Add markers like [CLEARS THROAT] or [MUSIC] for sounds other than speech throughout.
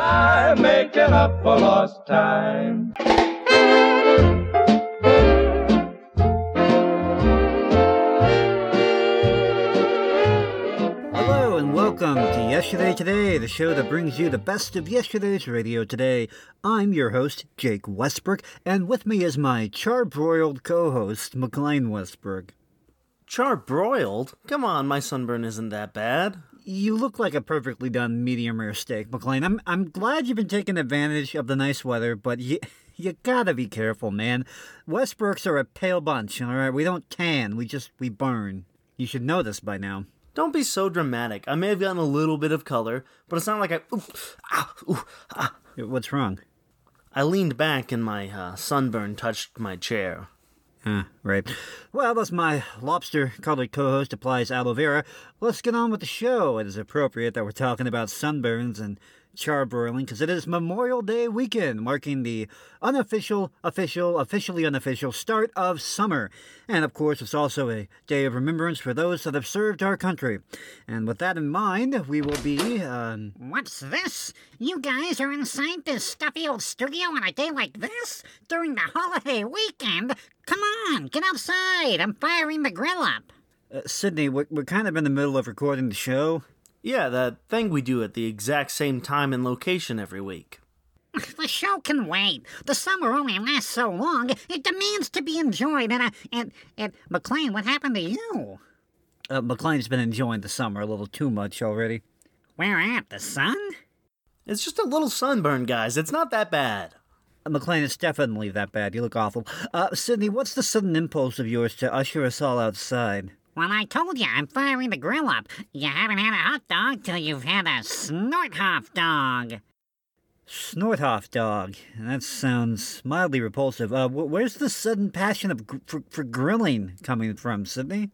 by making up for lost time. Hello and welcome to Yesterday Today, the show that brings you the best of yesterday's radio today. I'm your host, Jake Westbrook, and with me is my charbroiled co-host, McLean Westbrook. Charbroiled? Come on, my sunburn isn't that bad. You look like a perfectly done medium rare steak, McLean. I'm I'm glad you've been taking advantage of the nice weather, but you [LAUGHS] you gotta be careful, man. Westbrooks are a pale bunch, all right. We don't tan, we just we burn. You should know this by now. Don't be so dramatic. I may have gotten a little bit of color, but it's not like I. Ooh, ah, ooh, ah. What's wrong? I leaned back and my uh, sunburn touched my chair. Ah, right. Well, as my lobster colored co host applies aloe vera, let's get on with the show. It is appropriate that we're talking about sunburns and charbroiling because it is Memorial Day weekend, marking the unofficial, official, officially unofficial start of summer. And of course, it's also a day of remembrance for those that have served our country. And with that in mind, we will be. Um, What's this? You guys are inside this stuffy old studio on a day like this? During the holiday weekend? Come on, get outside. I'm firing the grill up. uh, Sydney, we're, we're kind of in the middle of recording the show. Yeah, that thing we do at the exact same time and location every week. [LAUGHS] The show can wait. The summer only lasts so long. It demands to be enjoyed. And, uh, and, and, McLean, what happened to you? Uh, McLean's been enjoying the summer a little too much already. Where at? The sun? It's just a little sunburn, guys. It's not that bad. Uh, McLean, it's definitely that bad. You look awful. Uh, Sydney, what's the sudden impulse of yours to usher us all outside? Well, I told you, I'm firing the grill up. You haven't had a hot dog till you've had a Snorthoff dog. Snorthoff dog. That sounds mildly repulsive. Uh, wh- where's the sudden passion of gr- for, for grilling coming from, Sydney?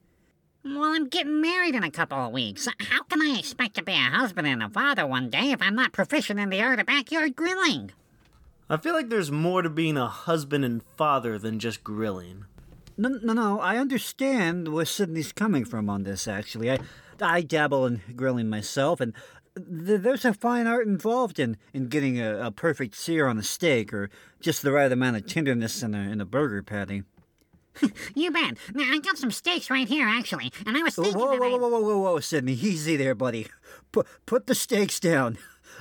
Well, I'm getting married in a couple of weeks. How can I expect to be a husband and a father one day if I'm not proficient in the art of backyard grilling? I feel like there's more to being a husband and father than just grilling. No, no, no. I understand where Sydney's coming from on this. Actually, I, I dabble in grilling myself, and th- there's a fine art involved in in getting a, a perfect sear on a steak, or just the right amount of tenderness in a in a burger patty. [LAUGHS] You bet. Now, I got some steaks right here, actually, and I was thinking whoa, whoa, I... whoa, whoa, whoa, whoa, Sydney, easy there, buddy. Put put the steaks down.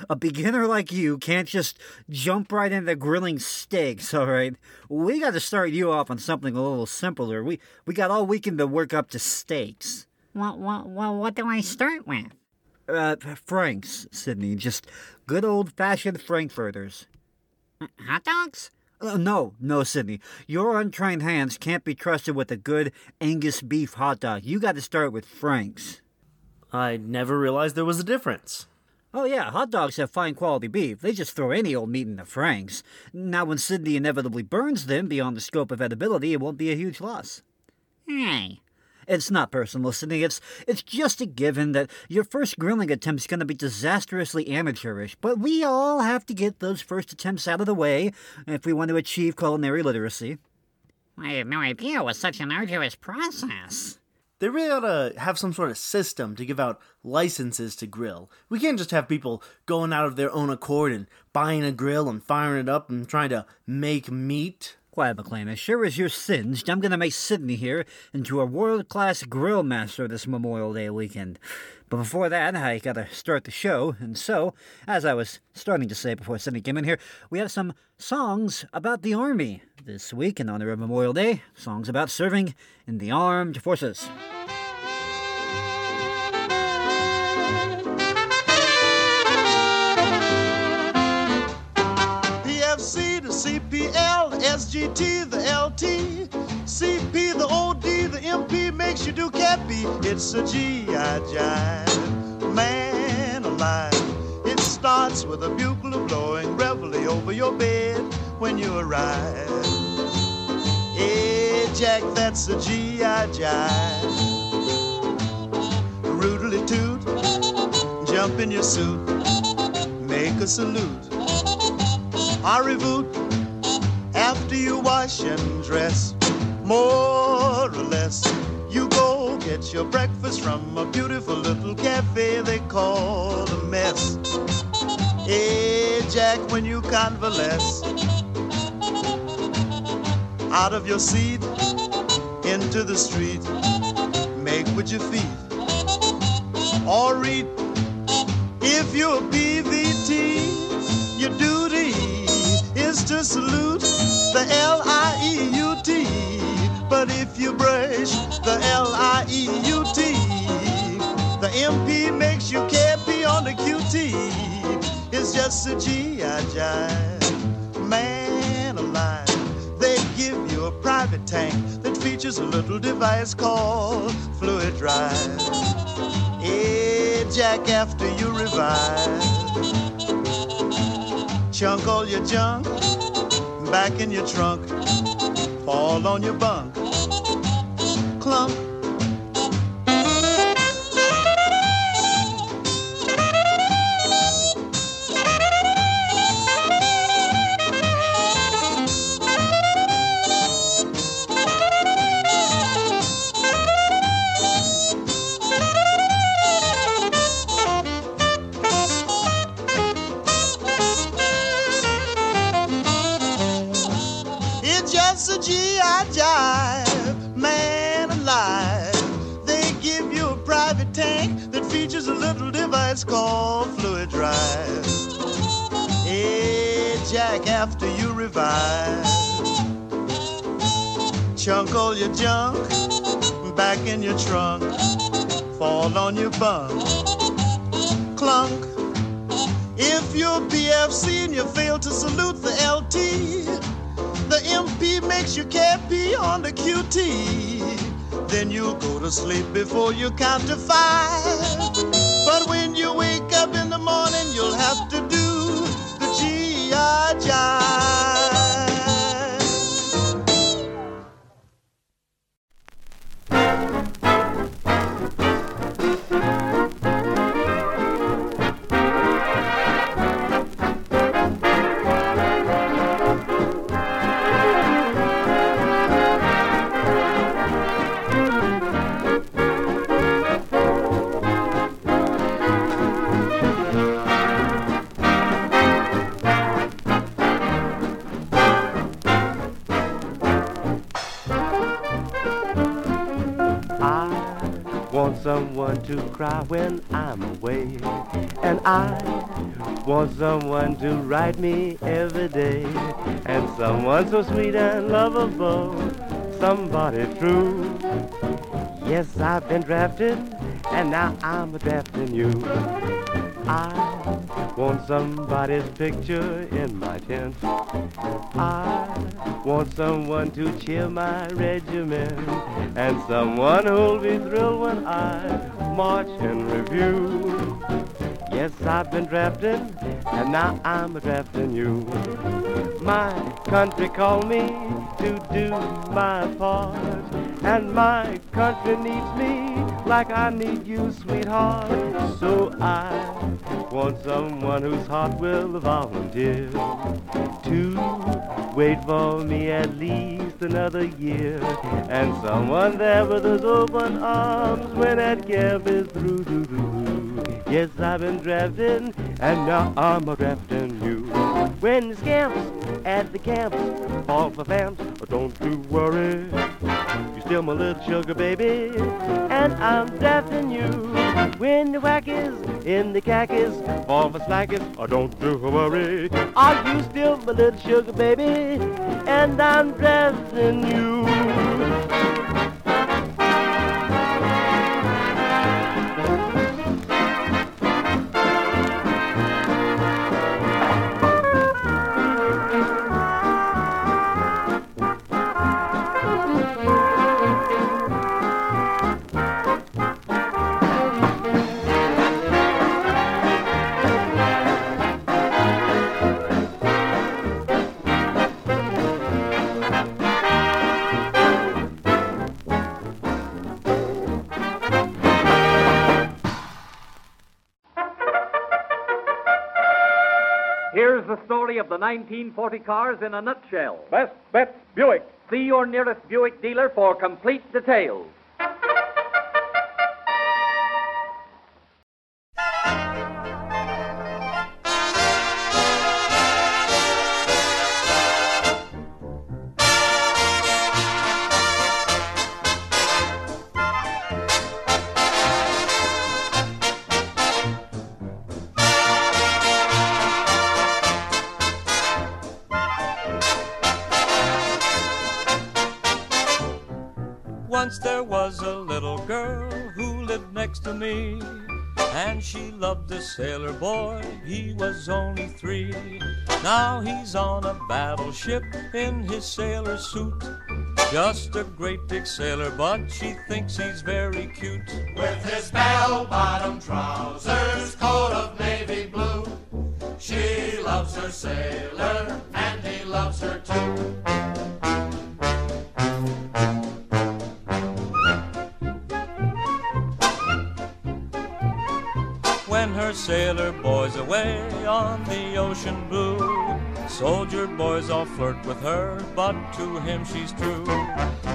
A beginner like you can't just jump right into grilling steaks, all right? We got to start you off on something a little simpler. We we got all weekend to work up to steaks. Well, well, well, what do I start with? Uh, Franks, Sydney, just good old-fashioned frankfurters. Hot dogs? Uh, no, no, Sydney. Your untrained hands can't be trusted with a good Angus beef hot dog. You got to start with Franks. I never realized there was a difference. Oh, yeah, hot dogs have fine quality beef. They just throw any old meat in the Franks. Now, when Sydney inevitably burns them beyond the scope of edibility, it won't be a huge loss. Hey, It's not personal, Sydney. It's, it's just a given that your first grilling attempt's going to be disastrously amateurish, but we all have to get those first attempts out of the way if we want to achieve culinary literacy. I had no idea it was such an arduous process. They really ought to have some sort of system to give out licenses to grill. We can't just have people going out of their own accord and buying a grill and firing it up and trying to make meat. Quiet, McLean. As sure as you're singed, I'm going to make Sydney here into a world class grill master this Memorial Day weekend. But before that, I got to start the show, and so, as I was starting to say before Sydney came in here, we have some songs about the Army this week in honor of Memorial Day. Songs about serving in the armed forces. PFC, the CPL, SGT, the LT, CP, the OD, the MP makes you do KP. It's a GI jive, man alive. It starts with a bugle blowing reveille over your bed when you arrive. Hey, Jack, that's a GI jive. Roodly toot, jump in your suit, make a salute. Arrivoot, after you wash and dress, more or less, you go get your breakfast from a beautiful little cafe they call the mess. Hey, Jack, when you convalesce out of your seat into the street, make with your feet or read. If you're a PVT, your duty is to salute the L-I-E-U-T. But if you brush the L-I-E-U-T, the MP makes you KP on the QT. It's just a G.I. jive, man alive. They give you a private tank that features a little device called Fluid Drive. Hey, Jack, after you revive, chunk all your junk back in your trunk, fall on your bunk, clunk. Chunk all your junk back in your trunk, fall on your bunk, clunk. If you're PFC and you fail to salute the LT, the MP makes you KP on the QT. Then you'll go to sleep before you count to five. But when you wake up in the morning, you'll have to do the GI jive. Cry when I'm away. And I want someone to write me every day. And someone so sweet and lovable, somebody true. Yes, I've been drafted, and now I'm drafting you. I want somebody's picture in my tent. I want someone to cheer my regiment and someone who'll be thrilled when I march in review. Yes, I've been drafted, and now I'm drafting you. My country called me to do my part, and my country needs me like I need you, sweetheart. So I want someone whose heart will volunteer to wait for me at least another year, and someone there with those open arms when that camp is through. Yes, I've been drafting, and now I'm a drafting you. When the scamps at the camps for vamps, oh, don't you worry. You're still my little sugar baby, and I'm drafting you. When the wackies in the khakis fall for slackies, oh, don't you worry. Are you still my little sugar baby, and I'm drafting you. The story of the 1940 cars in a nutshell. Best bets Buick. See your nearest Buick dealer for complete details. Boy, he was only three. Now he's on a battleship in his sailor suit. Just a great big sailor, but she thinks he's very cute. With his bell-bottom trousers, coat of navy blue, she loves her sailor, and he loves her too. Sailor boy's away on the ocean blue, soldier boys all flirt with her, but to him she's true.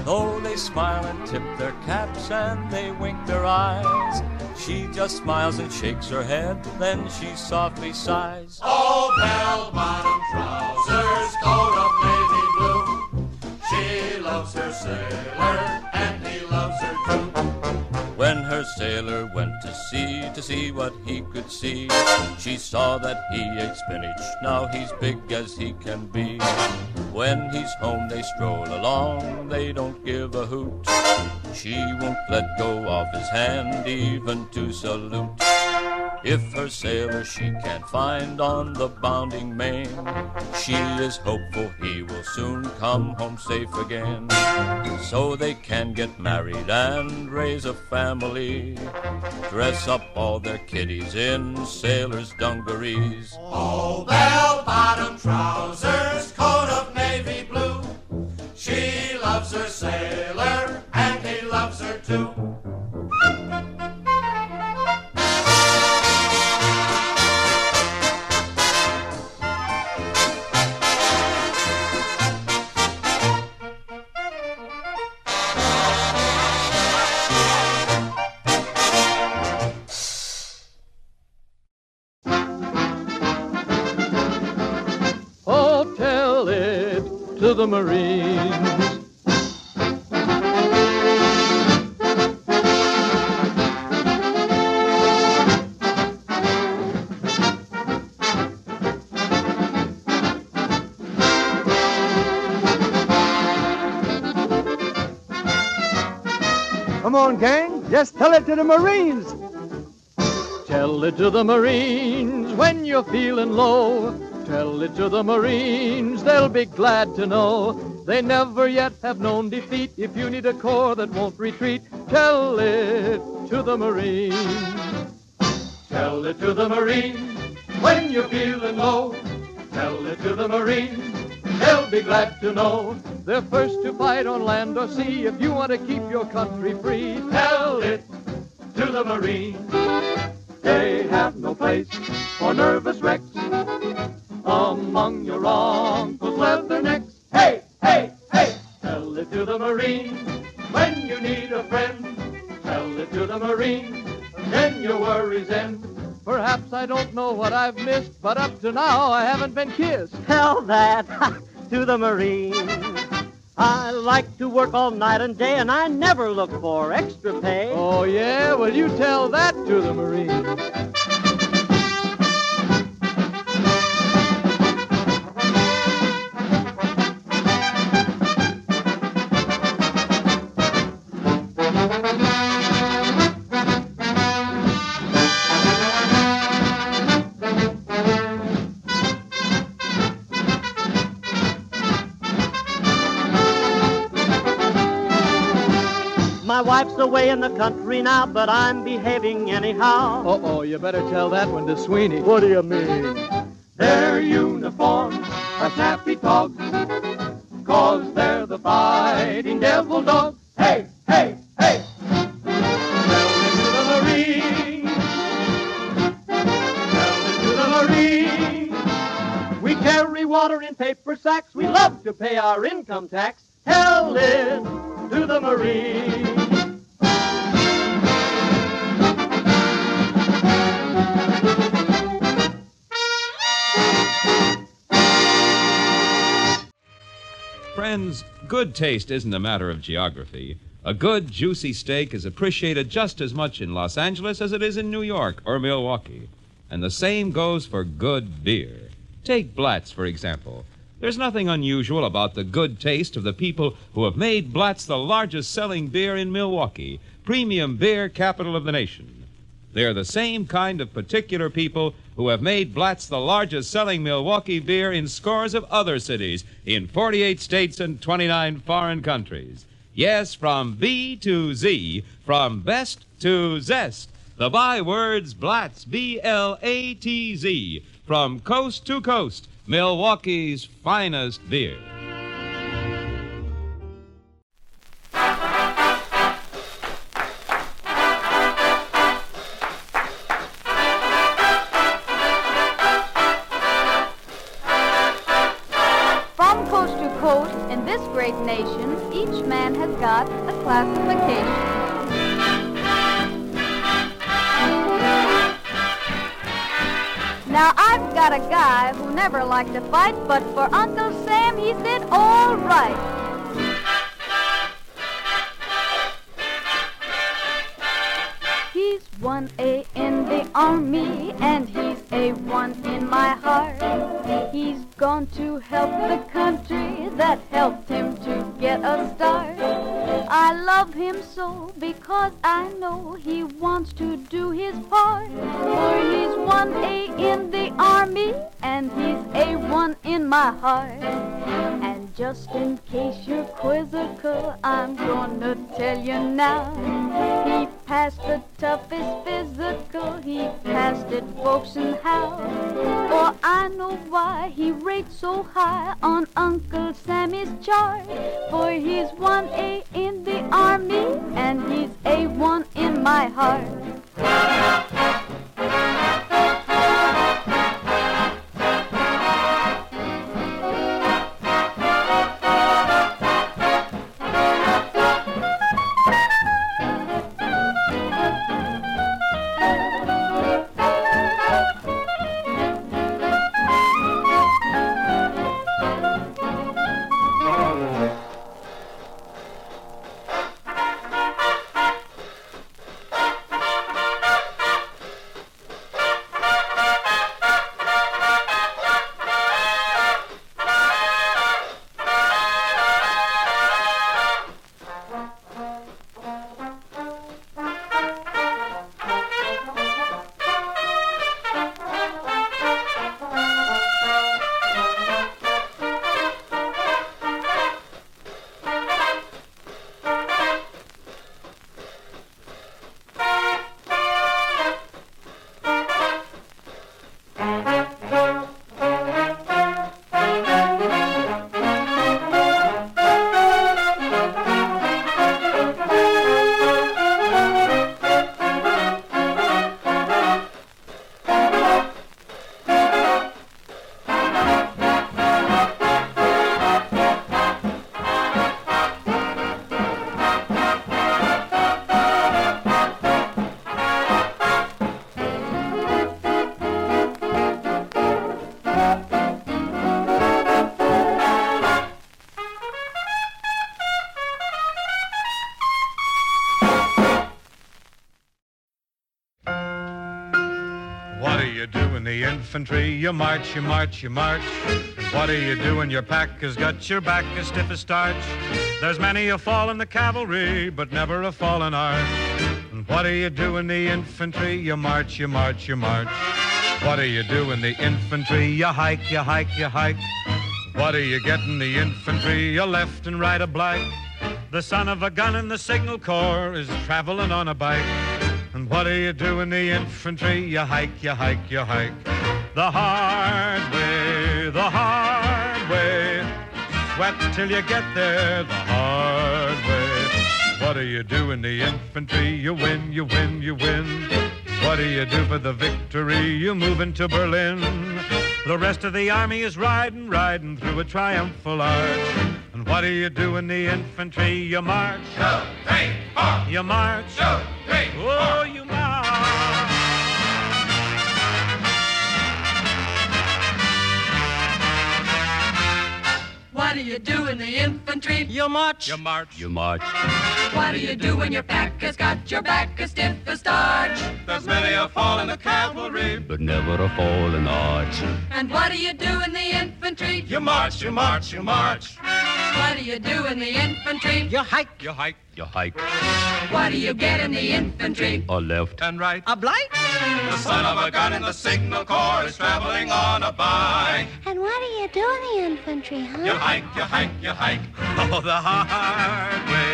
Though they smile and tip their caps and they wink their eyes, she just smiles and shakes her head, then she softly sighs. Oh, bell-bottom trousers, coat of navy blue, she loves her sailor, Her sailor went to sea to see what he could see, she saw that he ate spinach. Now he's big as he can be. When he's home, they stroll along, they don't give a hoot. She won't let go of his hand, even to salute. If her sailor she can't find on the bounding main, she is hopeful he will soon come home safe again. So they can get married and raise a family. Dress up all their kiddies in sailors' dungarees. Oh, bell-bottom trousers, coat of navy blue, she loves her sailor, and he loves her too. The Marines. Come on, gang. Just tell it to the Marines. Tell it to the Marines when you're feeling low. Tell it to the Marines, they'll be glad to know. They never yet have known defeat. If you need a corps that won't retreat, tell it to the Marines. Tell it to the Marines when you're feeling low. Tell it to the Marines, they'll be glad to know. They're first to fight on land or sea. If you want to keep your country free, tell it to the Marines. They have no place for nervous wrecks among your uncle's leathernecks. Hey, hey, hey! Tell it to the Marines when you need a friend. Tell it to the Marines, then your worries end. Perhaps I don't know what I've missed, but up to now I haven't been kissed. Tell that [LAUGHS] to the Marines. I like to work all night and day, and I never look for extra pay. Oh, yeah? Well, you tell that to the Marines. Away in the country now, but I'm behaving anyhow. Uh oh, you better tell that one to Sweeney. What do you mean? Their uniforms are snappy togs, cause they're the fighting devil dogs. Hey, hey, hey! Tell it to the Marines. Tell it to the Marines. We carry water in paper sacks. We love to pay our income tax. Tell it to the Marines. Friends, good taste isn't a matter of geography. A good, juicy steak is appreciated just as much in Los Angeles as it is in New York or Milwaukee. And the same goes for good beer. Take Blatz, for example. There's nothing unusual about the good taste of the people who have made Blatz the largest selling beer in Milwaukee, premium beer capital of the nation. They're the same kind of particular people who have made Blatz the largest selling Milwaukee beer in scores of other cities in 48 states and 29 foreign countries. Yes, from B to Z, from best to zest. The bywords Blatz, B L A T Z, from coast to coast, Milwaukee's finest beer. Liked to fight, but for Uncle Sam he did all right. He's 1A in the army and he's A1 in my heart. He's gone to help the country that helped him to get a start. I love him so because I know he wants to do his part. For he's 1A in the army and he's A1 in my heart. And just in case you're quizzical, I'm gonna tell you now. He passed the toughest physical, he passed it, folks, and how. For I know why he rates so high on Uncle Sammy's chart. For he's 1A in the army, and he's A1 in my heart. You march, you march, you march. What do you do when your pack has got your back as stiff as starch? There's many a fall in the cavalry, but never a fall in arch. And what do you do in the infantry? You march, you march, you march. What do you do in the infantry? You hike, you hike, you hike. What do you get in the infantry? You left and right a blank. The son of a gun in the signal corps is traveling on a bike. And what do you do in the infantry? You hike, you hike, you hike. The hard way, the hard way. Sweat till you get there, the hard way. What do you do in the infantry? You win, you win, you win. What do you do for the victory? You move into Berlin. The rest of the army is riding, riding through a triumphal arch. And what do you do in the infantry? You march. Two, three, four. You march. Two, three, four. Oh, you march. What do you do in the infantry? You march. You march. You march. What do you do when your pack has got your back as stiff as starch? There's many a fall in the cavalry. But never a fall in the arch. And what do you do in the infantry? You march, you march, you march. What do you do in the infantry? You hike. You hike. You hike. What do you get in the infantry? A left. And right. A blight. The son of a gun in the signal corps is traveling on a bike. And what do you do in the infantry, huh? You hike, you hike, you hike. Oh, the hard way,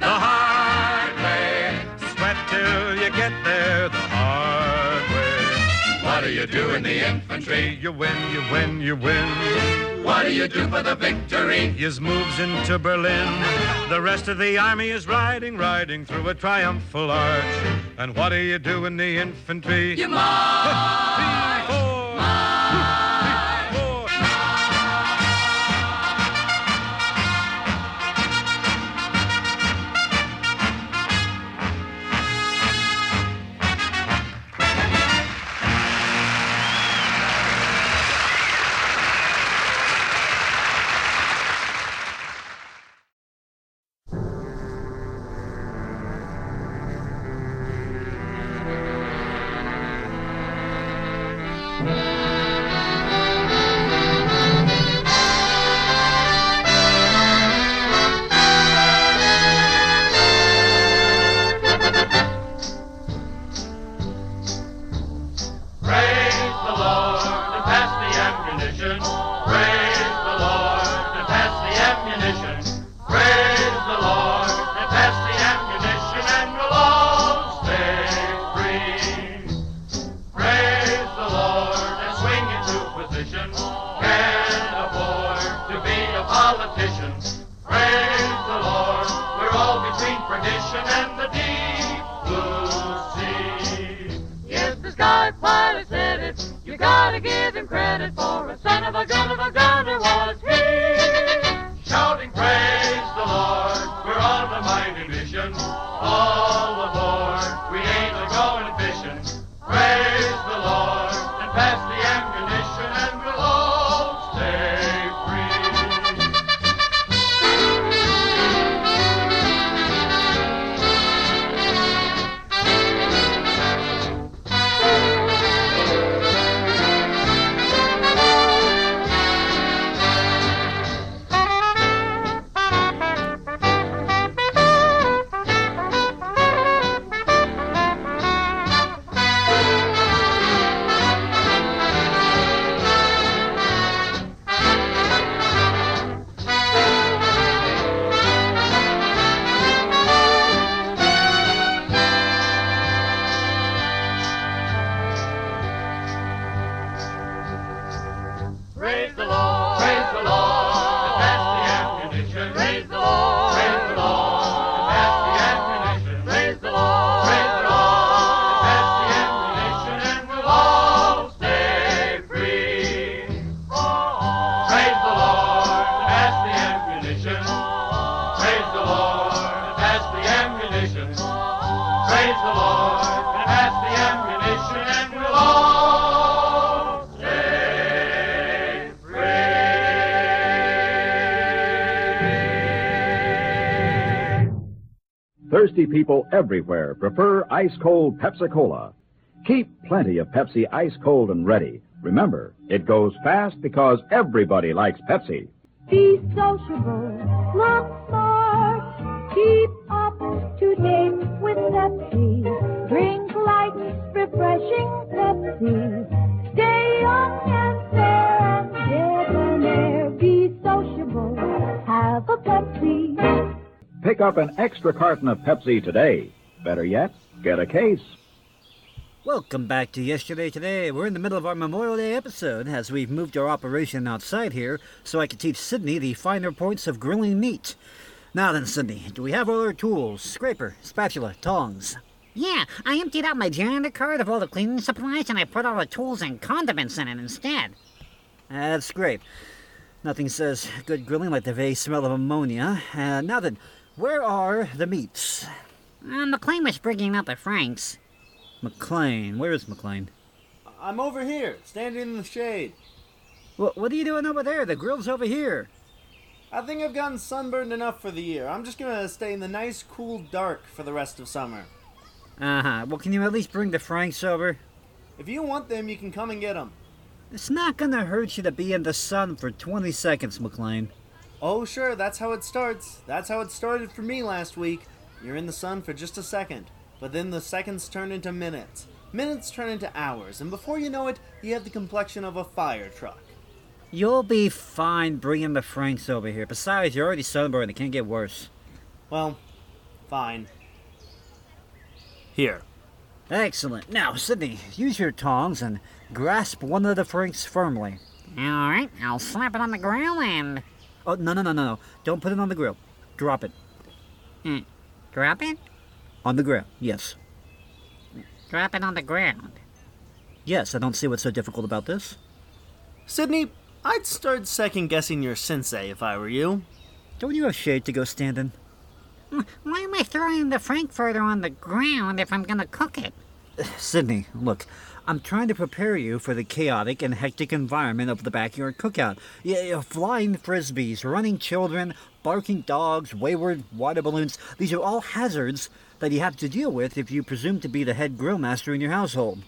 the hard way. Sweat till you get there the hard way. What do you do in the infantry? You win, you win, you win. What do you do for the victory? His moves into Berlin. The rest of the army is riding, riding through a triumphal arch. And what do you do in the infantry? You march. [LAUGHS] be a politician. Praise the Lord, we're all between perdition and the deep blue sea. If the sky pilot said it, you gotta give him credit for a son of a Thirsty people everywhere prefer ice cold Pepsi Cola. Keep plenty of Pepsi ice cold and ready. Remember, it goes fast because everybody likes Pepsi. Be sociable, look smart, keep up to date with Pepsi. Drink light, refreshing Pepsi. Stay young and fair and debonair. Be sociable, have a Pepsi. Pick up an extra carton of Pepsi today. Better yet, get a case. Welcome back to Yesterday Today. We're in the middle of our Memorial Day episode as we've moved our operation outside here so I can teach Sydney the finer points of grilling meat. Now then, Sydney, do we have all our tools? Scraper, spatula, tongs. Yeah, I emptied out my janitor cart of all the cleaning supplies and I put all the tools and condiments in it instead. That's great. Nothing says good grilling like the very smell of ammonia. Uh, now then, where are the meats? Uh, McLean was bringing out the Franks. McLean. Where is McLean? I'm over here, standing in the shade. What, what are you doing over there? The grill's over here. I think I've gotten sunburned enough for the year. I'm just gonna stay in the nice, cool dark for the rest of summer. Uh huh. Well, can you at least bring the Franks over? If you want them, you can come and get them. It's not gonna hurt you to be in the sun for 20 seconds, McLean. Oh, sure, that's how it starts. That's how it started for me last week. You're in the sun for just a second, but then the seconds turn into minutes. Minutes turn into hours, and before you know it, you have the complexion of a fire truck. You'll be fine bringing the Franks over here. Besides, you're already sunburned. It can't get worse. Well, fine. Here. Excellent. Now, Sydney, use your tongs and grasp one of the Franks firmly. All right, I'll slap it on the ground and. Oh, no, no, no, no, no. Don't put it on the grill. Drop it. Hmm. Drop it? On the grill, yes. Drop it on the ground. Yes, I don't see what's so difficult about this. Sydney, I'd start second guessing your sensei if I were you. Don't you have shade to go stand in? Why am I throwing the frankfurter on the ground if I'm gonna cook it? [SIGHS] Sydney, look, I'm trying to prepare you for the chaotic and hectic environment of the backyard cookout. Yeah, flying frisbees, running children, barking dogs, wayward water balloons. These are all hazards that you have to deal with if you presume to be the head grill master in your household.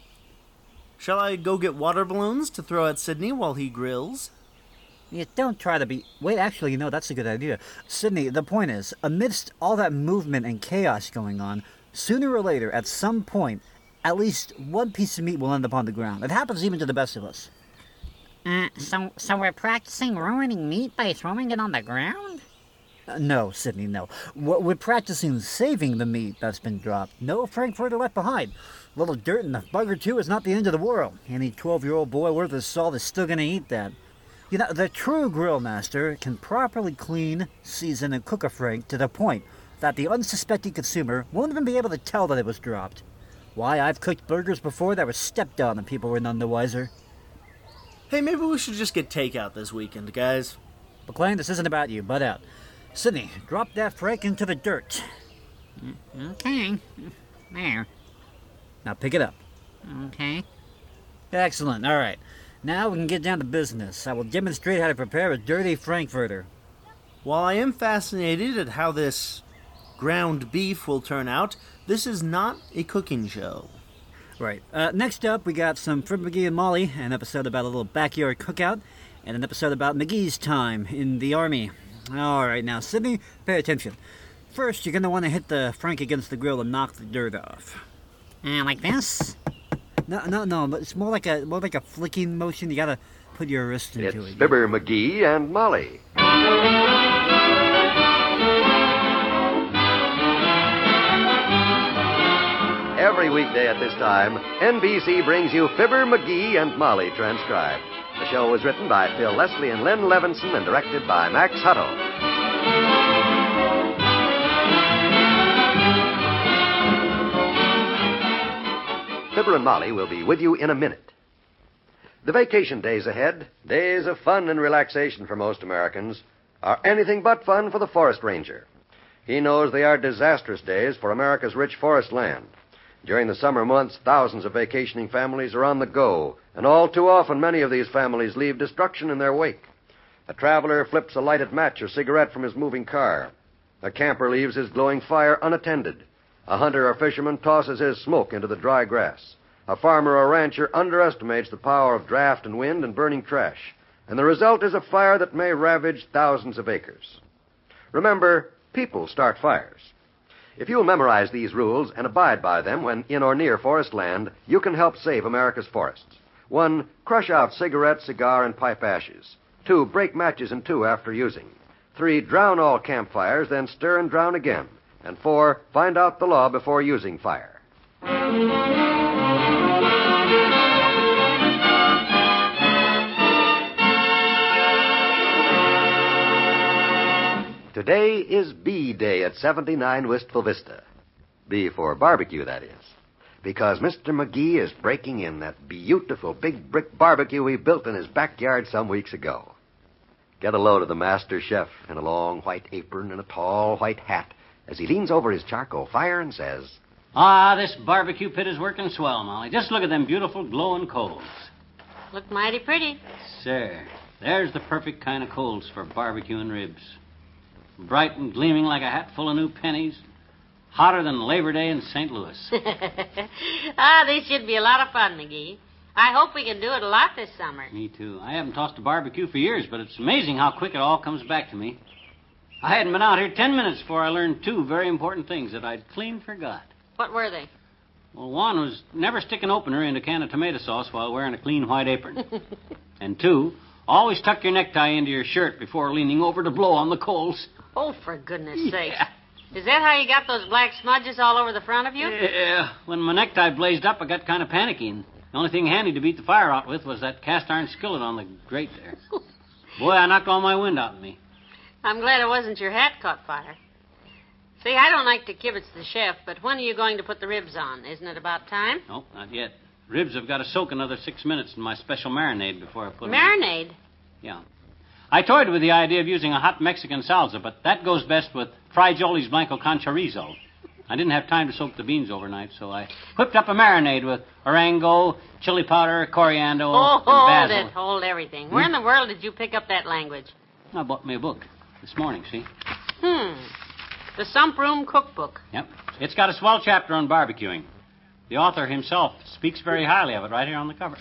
Shall I go get water balloons to throw at Sydney while he grills? Yeah, don't try to be. Wait, actually, you know, that's a good idea. Sydney, the point is, amidst all that movement and chaos going on, sooner or later, at some point, at least one piece of meat will end up on the ground. It happens even to the best of us. Uh, so, so we're practicing ruining meat by throwing it on the ground? Uh, no, Sydney, no. We're practicing saving the meat that's been dropped. No Frankfurter left behind. A little dirt in the bugger, too, is not the end of the world. Any 12 year old boy worth his salt is still going to eat that. You know, the true grill master can properly clean, season, and cook a Frank to the point that the unsuspecting consumer won't even be able to tell that it was dropped. Why, I've cooked burgers before that were stepped on and people were none the wiser. Hey, maybe we should just get takeout this weekend, guys. McLean, this isn't about you. Butt out. Sydney, drop that Frank into the dirt. Okay. There. Now pick it up. Okay. Excellent. All right. Now we can get down to business. I will demonstrate how to prepare a dirty Frankfurter. While I am fascinated at how this ground beef will turn out, this is not a cooking show. Right. Uh, next up, we got some Fred McGee and Molly, an episode about a little backyard cookout, and an episode about McGee's time in the army. All right, now, Sydney, pay attention. First, you're going to want to hit the Frank against the grill and knock the dirt off. Uh, like this? No, no, no, but it's more like a more like a flicking motion. You got to put your wrist into It's it. Fibber McGee and Molly. Every weekday at this time, NBC brings you Fibber McGee and Molly transcribed. The show was written by Phil Leslie and Lynn Levinson and directed by Max Hutto. Fibber and Molly will be with you in a minute. The vacation days ahead, days of fun and relaxation for most Americans, are anything but fun for the forest ranger. He knows they are disastrous days for America's rich forest land. During the summer months, thousands of vacationing families are on the go, and all too often many of these families leave destruction in their wake. A traveler flips a lighted match or cigarette from his moving car. A camper leaves his glowing fire unattended. A hunter or fisherman tosses his smoke into the dry grass. A farmer or rancher underestimates the power of draft and wind and burning trash. And the result is a fire that may ravage thousands of acres. Remember, people start fires. If you'll memorize these rules and abide by them when in or near forest land, you can help save America's forests. One, crush out cigarette, cigar, and pipe ashes. Two, break matches in two after using. Three, drown all campfires, then stir and drown again. And four, find out the law before using fire. Today is B Day at 79 Wistful Vista. B for barbecue, that is. Because Mr. McGee is breaking in that beautiful big brick barbecue he built in his backyard some weeks ago. Get a load of the master chef in a long white apron and a tall white hat as he leans over his charcoal fire and says, Ah, this barbecue pit is working swell, Molly. Just look at them beautiful glowing coals. Look mighty pretty. Sir. There's the perfect kind of coals for barbecuing ribs. Bright and gleaming like a hat full of new pennies. Hotter than Labor Day in St. Louis. [LAUGHS] ah, this should be a lot of fun, McGee. I hope we can do it a lot this summer. Me too. I haven't tossed a barbecue for years, but it's amazing how quick it all comes back to me. I hadn't been out here ten minutes before I learned two very important things that I'd clean forgot. What were they? Well, one was never stick an opener in a can of tomato sauce while wearing a clean white apron. [LAUGHS] and two, always tuck your necktie into your shirt before leaning over to blow on the coals. Oh, for goodness sake. Is that how you got those black smudges all over the front of you? Yeah. When my necktie blazed up, I got kind of panicky. And the only thing handy to beat the fire out with was that cast iron skillet on the grate there. [LAUGHS] Boy, I knocked all my wind out of me. I'm glad it wasn't your hat caught fire. See, I don't like to kibitz the chef, but when are you going to put the ribs on? Isn't it about time? Nope, not yet. Ribs have got to soak another six minutes in my special marinade before I put them in. Marinade? Yeah. I toyed with the idea of using a hot Mexican salsa, but that goes best with frijoles Blanco con chorizo. I didn't have time to soak the beans overnight, so I whipped up a marinade with oregano, chili powder, coriander, Oh, and hold basil. it, hold everything. Where in the world did you pick up that language? I bought me a book this morning, see? Hmm. The Pump Room Cookbook. Yep. It's got a swell chapter on barbecuing. The author himself speaks very highly of it right here on the cover.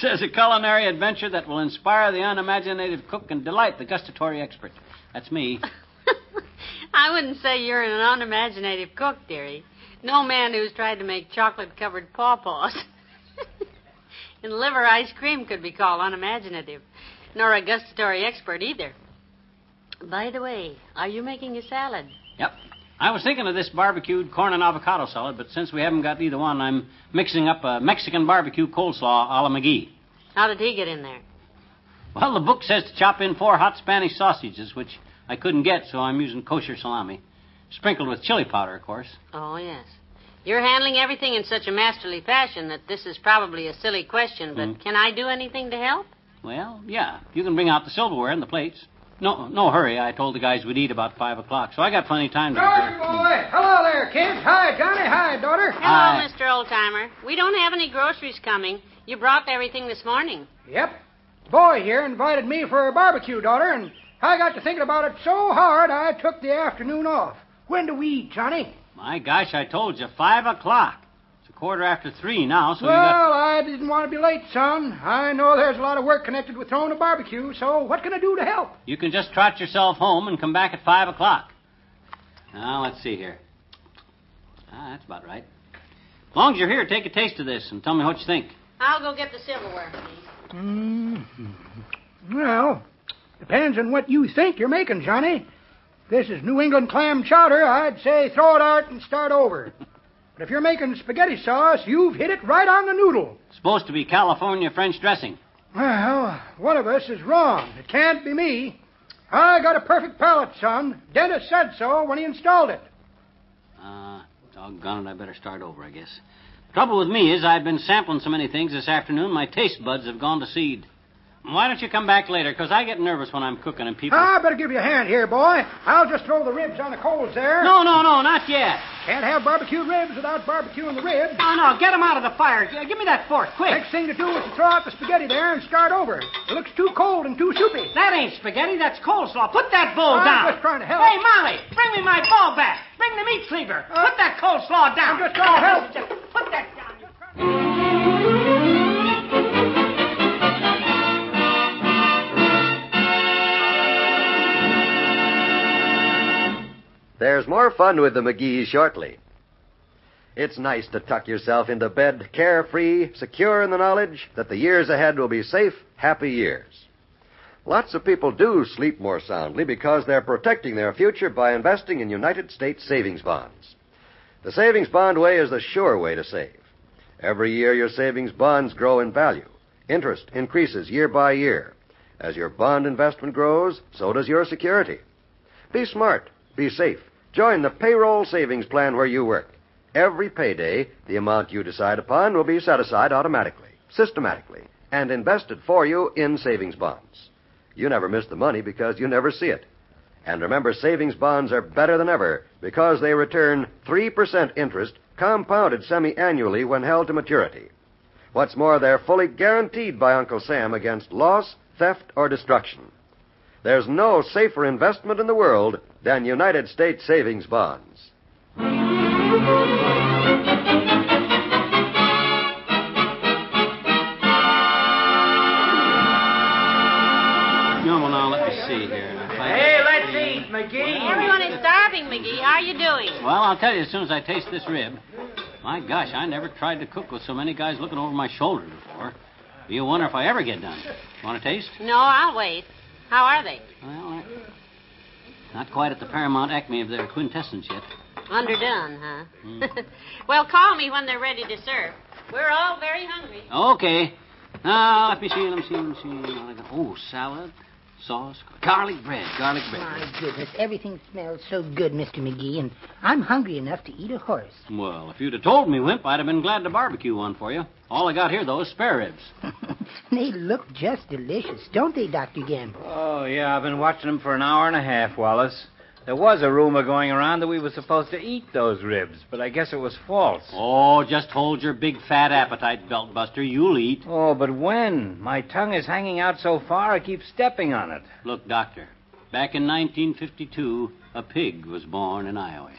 Says a culinary adventure that will inspire the unimaginative cook and delight the gustatory expert. That's me. [LAUGHS] I wouldn't say you're an unimaginative cook, dearie. No man who's tried to make chocolate covered pawpaws [LAUGHS] and liver ice cream could be called unimaginative, nor a gustatory expert either. By the way, are you making a salad? Yep. I was thinking of this barbecued corn and avocado salad, but since we haven't got either one, I'm mixing up a Mexican barbecue coleslaw a la McGee. How did he get in there? Well, the book says to chop in four hot Spanish sausages, which I couldn't get, so I'm using kosher salami. Sprinkled with chili powder, of course. Oh, yes. You're handling everything in such a masterly fashion that this is probably a silly question, but hmm. can I do anything to help? Well, yeah. You can bring out the silverware and the plates. No, no hurry. I told the guys we'd eat about five o'clock, so I got plenty of time to. George, boy. Hello there, kids. Hi, Johnny. Hi, daughter. Hello, Hi. Mr. Oldtimer. We don't have any groceries coming. You brought everything this morning. Yep. Boy here invited me for a barbecue, daughter, and I got to thinking about it so hard I took the afternoon off. When do we eat, Johnny? My gosh, I told you, five o'clock. It's a quarter after three now, so well, you got. I didn't want to be late, son. I know there's a lot of work connected with throwing a barbecue, so what can I do to help? You can just trot yourself home and come back at five o'clock. Now, let's see here. Ah, that's about right. As long as you're here, take a taste of this and tell me what you think. I'll go get the silverware, please. Mm, well, depends on what you think you're making, Johnny. If this is New England clam chowder, I'd say throw it out and start over. [LAUGHS] if you're making spaghetti sauce, you've hit it right on the noodle. Supposed to be California French dressing. Well, one of us is wrong. It can't be me. I got a perfect palate, son. Dennis said so when he installed it. Uh, doggone it, I better start over, I guess. Trouble with me is I've been sampling so many things this afternoon, my taste buds have gone to seed. Why don't you come back later? Because I get nervous when I'm cooking and people. I better give you a hand here, boy. I'll just throw the ribs on the coals there. No, no, no, not yet. Can't have barbecued ribs without barbecuing the ribs. No, no, get them out of the fire. Give me that fork, quick. Next thing to do is to throw out the spaghetti there and start over. It looks too cold and too soupy. That ain't spaghetti, that's coleslaw. Put that bowl I'm down. just trying to help. Hey, Molly, bring me my bowl back. Bring the meat cleaver. Put that coleslaw down. I'm just trying to oh, help. Put that down. There's more fun with the McGees shortly. It's nice to tuck yourself into bed carefree, secure in the knowledge that the years ahead will be safe, happy years. Lots of people do sleep more soundly because they're protecting their future by investing in United States savings bonds. The savings bond way is the sure way to save. Every year your savings bonds grow in value. Interest increases year by year. As your bond investment grows, so does your security. Be smart. Be safe. Join the payroll savings plan where you work. Every payday, the amount you decide upon will be set aside automatically, systematically, and invested for you in savings bonds. You never miss the money because you never see it. And remember, savings bonds are better than ever because they return 3% interest compounded semi annually when held to maturity. What's more, they're fully guaranteed by Uncle Sam against loss, theft, or destruction. There's no safer investment in the world than United States savings bonds. No, well, now, let me see here. Hey, let's eat, McGee. Everyone is starving, McGee. How are you doing? Well, I'll tell you as soon as I taste this rib. My gosh, I never tried to cook with so many guys looking over my shoulder before. Do you wonder if I ever get done. Want to taste? No, I'll wait. How are they? Well, not quite at the paramount acme of their quintessence yet. Underdone, huh? Hmm. [LAUGHS] well, call me when they're ready to serve. We're all very hungry. Okay. Now, let me see, let me see, let me see. Oh, salad, sauce, garlic bread, garlic bread. My goodness, everything smells so good, Mr. McGee, and I'm hungry enough to eat a horse. Well, if you'd have told me, Wimp, I'd have been glad to barbecue one for you. All I got here, though, is spare ribs. [LAUGHS] They look just delicious, don't they, Dr. Gamble? Oh, yeah, I've been watching them for an hour and a half, Wallace. There was a rumor going around that we were supposed to eat those ribs, but I guess it was false. Oh, just hold your big fat appetite, Beltbuster. You'll eat. Oh, but when? My tongue is hanging out so far, I keep stepping on it. Look, Doctor, back in 1952, a pig was born in Iowa.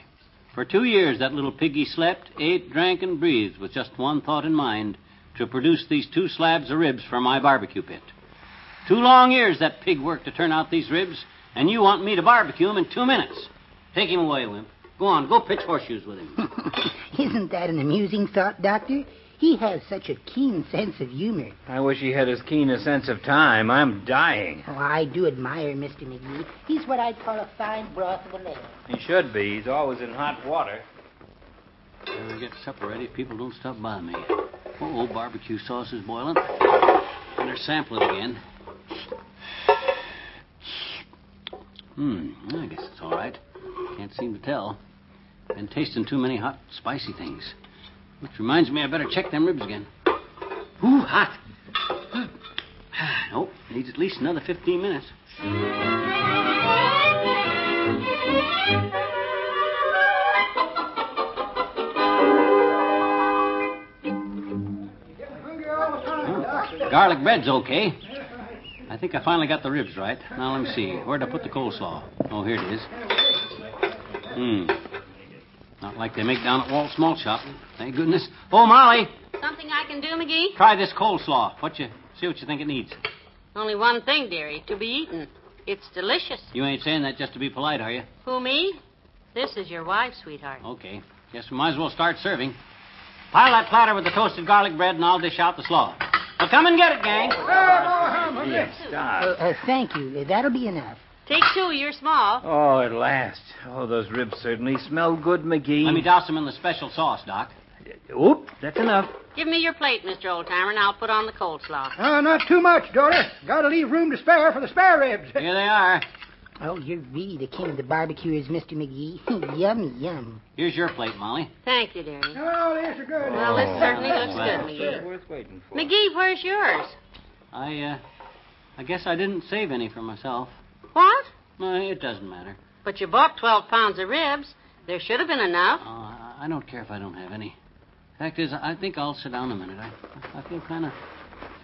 For two years, that little piggy slept, ate, drank, and breathed with just one thought in mind to produce these two slabs of ribs for my barbecue pit. Two long years that pig worked to turn out these ribs, and you want me to barbecue them in two minutes. Take him away, Wimp. Go on, go pitch horseshoes with him. [LAUGHS] Isn't that an amusing thought, Doctor? He has such a keen sense of humor. I wish he had as keen a sense of time. I'm dying. Oh, I do admire Mr. McGee. He's what I'd call a fine broth of a leg. He should be. He's always in hot water. When I get supper ready, people don't stop by me. Oh, barbecue sauce is boiling. Better sample it again. Hmm, I guess it's all right. Can't seem to tell. Been tasting too many hot, spicy things. Which reminds me, I better check them ribs again. Ooh, hot. [SIGHS] Nope, needs at least another 15 minutes. Garlic bread's okay. I think I finally got the ribs right. Now let me see. Where'd I put the coleslaw? Oh, here it is. Hmm. Not like they make down at Walt's Malt Shop. Thank goodness. Oh, Molly, Something I can do, McGee? try this coleslaw. What you see what you think it needs. Only one thing, dearie, to be eaten. It's delicious. You ain't saying that just to be polite, are you? Who, me? This is your wife, sweetheart. Okay. Guess we might as well start serving. Pile that platter with the toasted garlic bread, and I'll dish out the slaw. Well, come and get it, gang. Yes, Uh, uh, thank you. That'll be enough. Take two, you're small. Oh, at last. Oh, those ribs certainly smell good, McGee. Let me douse them in the special sauce, Doc. Oop, that's enough. Give me your plate, Mr. Oldtimer, and I'll put on the coleslaw. Uh, not too much, daughter. Gotta leave room to spare for the spare ribs. Here they are. Oh, you're really the king of the barbecuers, Mr. McGee. [LAUGHS] yummy, yum. Here's your plate, Molly. Thank you, dearie. Oh, these are good. Well, this certainly looks Well, good, McGee. Worth waiting for. McGee, where's yours? I, uh, I guess I didn't save any for myself. What? No, it doesn't matter. But you bought 12 pounds of ribs. There should have been enough. Uh, I I don't care if I don't have any. Fact is, I think I'll sit down a minute. I, I feel kind of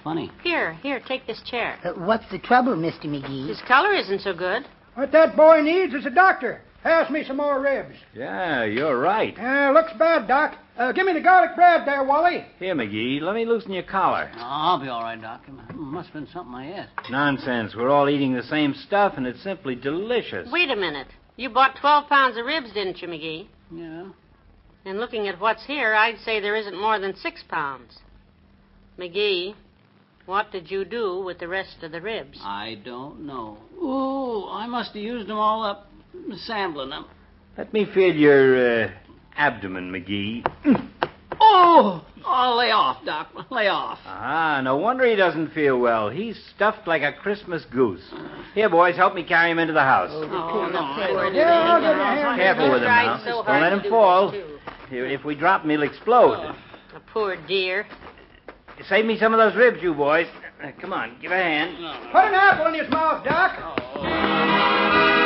funny. Here, here, take this chair. Uh, what's the trouble, Mr. McGee? His color isn't so good. What that boy needs is a doctor. Pass me some more ribs. Yeah, you're right. Uh, looks bad, Doc. Uh, give me the garlic bread there, Wally. Here, McGee, let me loosen your collar. Oh, I'll be all right, Doc. It must have been something I ate. Nonsense. We're all eating the same stuff, and it's simply delicious. Wait a minute. You bought 12 pounds of ribs, didn't you, McGee? Yeah. And looking at what's here, I'd say there isn't more than six pounds. McGee, what did you do with the rest of the ribs? I don't know. Ooh, I must have used them all up, sampling them. Let me feel your uh, abdomen, McGee. [CLEARS THROAT] Oh! Oh, lay off, Doc. Lay off. Ah, no wonder he doesn't feel well. He's stuffed like a Christmas goose. Here, boys, help me carry him into the house. Oh, no, Yeah, I'll give you. Careful with him now. so Don't let him do fall. If if we drop him, he'll explode. A poor dear. Save me some of those ribs, you boys. Come on, give a hand. Put an apple in his mouth, Doc.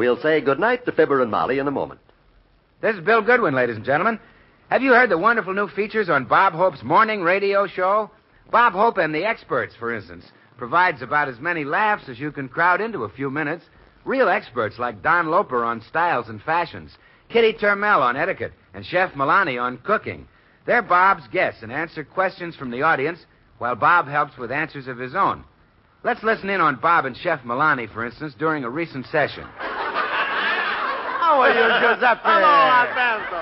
We'll say goodnight to Fibber and Molly in a moment. This is Bill Goodwin, ladies and gentlemen. Have you heard the wonderful new features on Bob Hope's morning radio show? Bob Hope and the experts, for instance, provides about as many laughs as you can crowd into a few minutes. Real experts like Don Loper on styles and fashions, Kitty Termel on etiquette, and Chef Milani on cooking. They're Bob's guests and answer questions from the audience while Bob helps with answers of his own. Let's listen in on Bob and Chef Milani, for instance, during a recent session. How are you, [LAUGHS] Giuseppe? Hello, Alberto.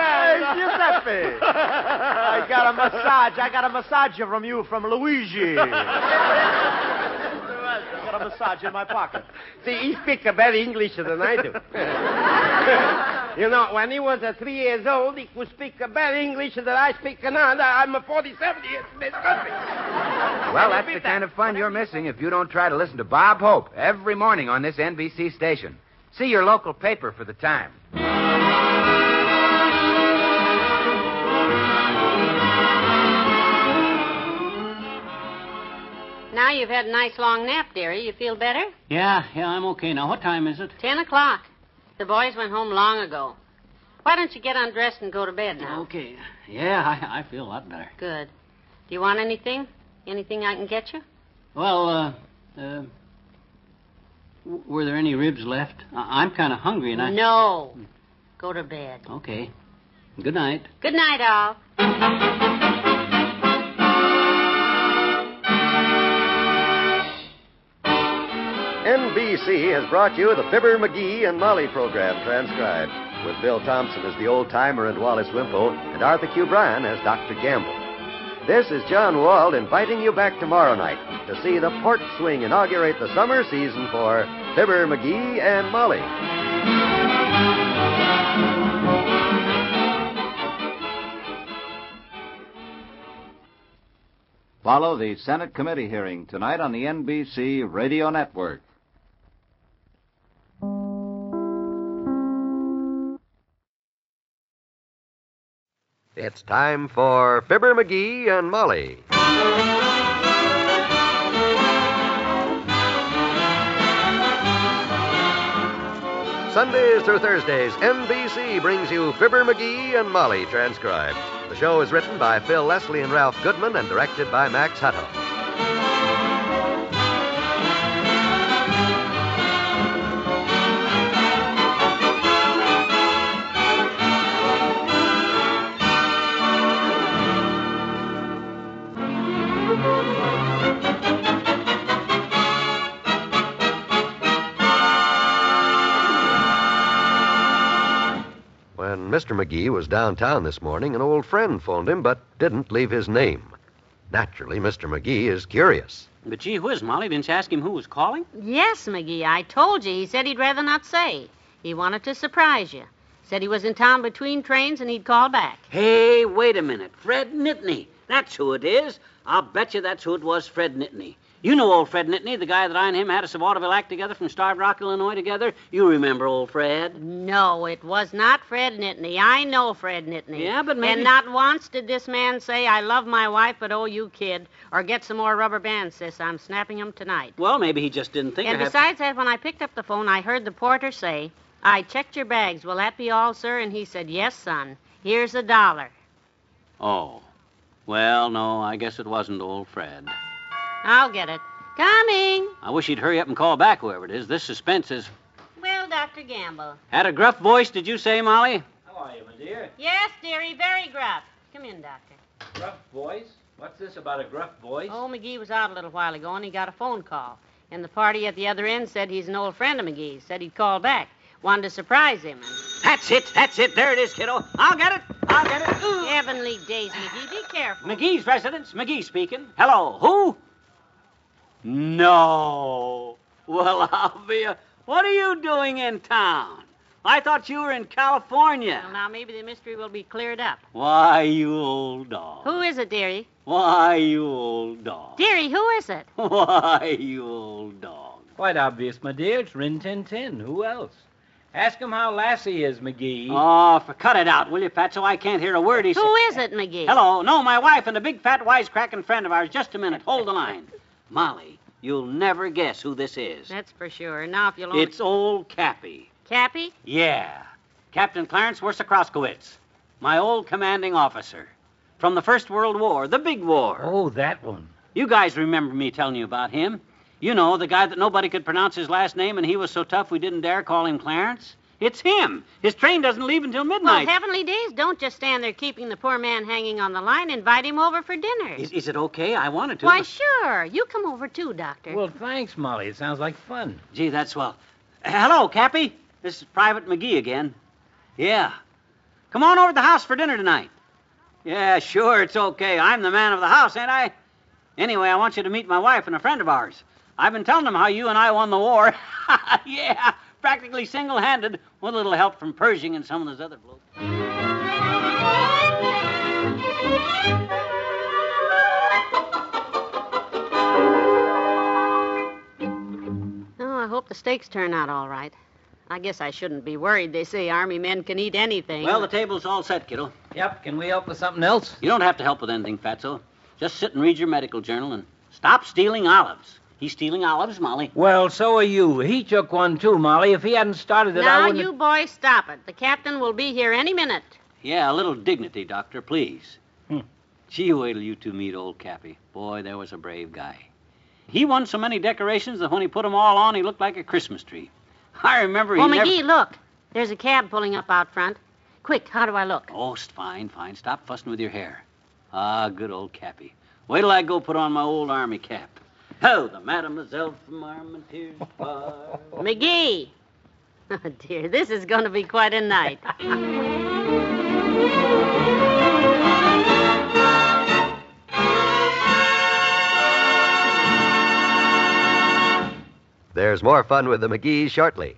Hey, Giuseppe. [LAUGHS] I got a massage. I got a massage from you from Luigi. [LAUGHS] I got a massage in my pocket. See, he speaks a better English than I do. you know, when he was uh, three years old, he could speak a better English than I speak now. I'm a 47 years in this country. Well, that's the kind of fun you're missing if you don't try to listen to Bob Hope every morning on this NBC station. See your local paper for the time. Now you've had a nice long nap, dearie. You feel better? Yeah, yeah, I'm okay now. What time is it? Ten o'clock. The boys went home long ago. Why don't you get undressed and go to bed now? Okay. Yeah, [LAUGHS] I, I feel a lot better. Good. Do you want anything? Anything I can get you? Well, uh, uh, w- were there any ribs left? I- I'm kind of hungry, and I. No. Go to bed. Okay. Good night. Good night, all. NBC has brought you the Fibber, McGee, and Molly program transcribed, with Bill Thompson as the old timer and Wallace Wimple, and Arthur Q. Bryan as Dr. Gamble. This is John Wald inviting you back tomorrow night to see the Port Swing inaugurate the summer season for Fibber, McGee, and Molly. Follow the Senate committee hearing tonight on the NBC Radio Network. It's time for Fibber, McGee, and Molly. Sundays through Thursdays, NBC brings you Fibber, McGee, and Molly transcribed. The show is written by Phil Leslie and Ralph Goodman and directed by Max Hutto. Mr. McGee was downtown this morning, an old friend phoned him but didn't leave his name. Naturally, Mr. McGee is curious. But gee whiz, Molly, didn't you ask him who was calling? Yes, McGee, I told you. He said he'd rather not say. He wanted to surprise you. Said he was in town between trains and he'd call back. Hey, wait a minute. Fred Nitney. That's who it is. I'll bet you that's who it was, Fred Nitney. You know old Fred Nitney, the guy that I and him had a vaudeville act together from Starved Rock, Illinois together. You remember old Fred. No, it was not Fred Nitney. I know Fred Nitney. Yeah, but maybe- And not once did this man say, I love my wife, but oh, you kid. Or get some more rubber bands, sis. I'm snapping them tonight. Well, maybe he just didn't think and to have- besides that, when I picked up the phone, I heard the porter say, I checked your bags. Will that be all, sir? And he said, Yes, son. Here's a dollar. Oh. Well, no, I guess it wasn't old Fred. I'll get it. Coming. I wish he'd hurry up and call back, whoever it is. This suspense is. Well, Dr. Gamble. Had a gruff voice, did you say, Molly? How are you, my dear? Yes, dearie, very gruff. Come in, Doctor. Gruff voice? What's this about a gruff voice? Oh, McGee was out a little while ago, and he got a phone call. And the party at the other end said he's an old friend of McGee's. Said he'd call back. Wanted to surprise him. And... That's it, that's it. There it is, kiddo. I'll get it. I'll get it. Heavenly days, McGee. Be careful. McGee's residence. McGee speaking. Hello. Who? No. Well, [LAUGHS] I'll be a. What are you doing in town? I thought you were in California. Well, now maybe the mystery will be cleared up. Why, you old dog. Who is it, dearie? Why, you old dog. Dearie, who is it? [LAUGHS] Why, you old dog. Quite obvious, my dear. It's Rin Tin Tin. Who else? Ask him how Lassie is, McGee. Oh, for cut it out, will you, Pat, so I can't hear a word he says. Who is it, McGee? Hello. No, my wife and a big, fat, wisecracking friend of ours. Just a minute. Hold the line. Molly, you'll never guess who this is. That's for sure. Now, if you'll only... It's old Cappy. Cappy? Yeah. Captain Clarence Wersakrowskowitz, my old commanding officer. From the First World War, the big war. Oh, that one. You guys remember me telling you about him. You know, the guy that nobody could pronounce his last name and he was so tough we didn't dare call him Clarence. It's him. His train doesn't leave until midnight. Well, midnight. heavenly days, don't just stand there keeping the poor man hanging on the line. Invite him over for dinner. Is, is it okay? I wanted to. Why, but- sure. You come over too, Doctor. Well, thanks, Molly. It sounds like fun. Gee, that's swell. Hello, Cappy. This is Private McGee again. Yeah. Come on over to the house for dinner tonight. Yeah, sure, it's okay. I'm the man of the house, ain't I? Anyway, I want you to meet my wife and a friend of ours. I've been telling them how you and I won the war. [LAUGHS] yeah, practically single handed, with a little help from Pershing and some of those other blokes. Oh, I hope the steaks turn out all right. I guess I shouldn't be worried. They say Army men can eat anything. Well, the table's all set, kiddo. Yep. Can we help with something else? You don't have to help with anything, Fatso. Just sit and read your medical journal and stop stealing olives. He's stealing olives, Molly. Well, so are you. He took one too, Molly. If he hadn't started it, I now, wouldn't. you boys stop it. The captain will be here any minute. Yeah, a little dignity, Doctor, please. Gee, wait till you two meet old Cappy. Boy, there was a brave guy. He won so many decorations that when he put 'em all on, he looked like a Christmas tree. [LAUGHS] I remember he Oh, never... McGee, look. There's a cab pulling up out front. Quick, how do I look? Oh, fine, fine. Stop fussing with your hair. Ah, good old Cappy. Wait till I go put on my old army cap. Oh, the mademoiselle from Armentières Bar. McGee! [LAUGHS] Oh, dear, this is going to be quite a night. There's more fun with the McGees shortly.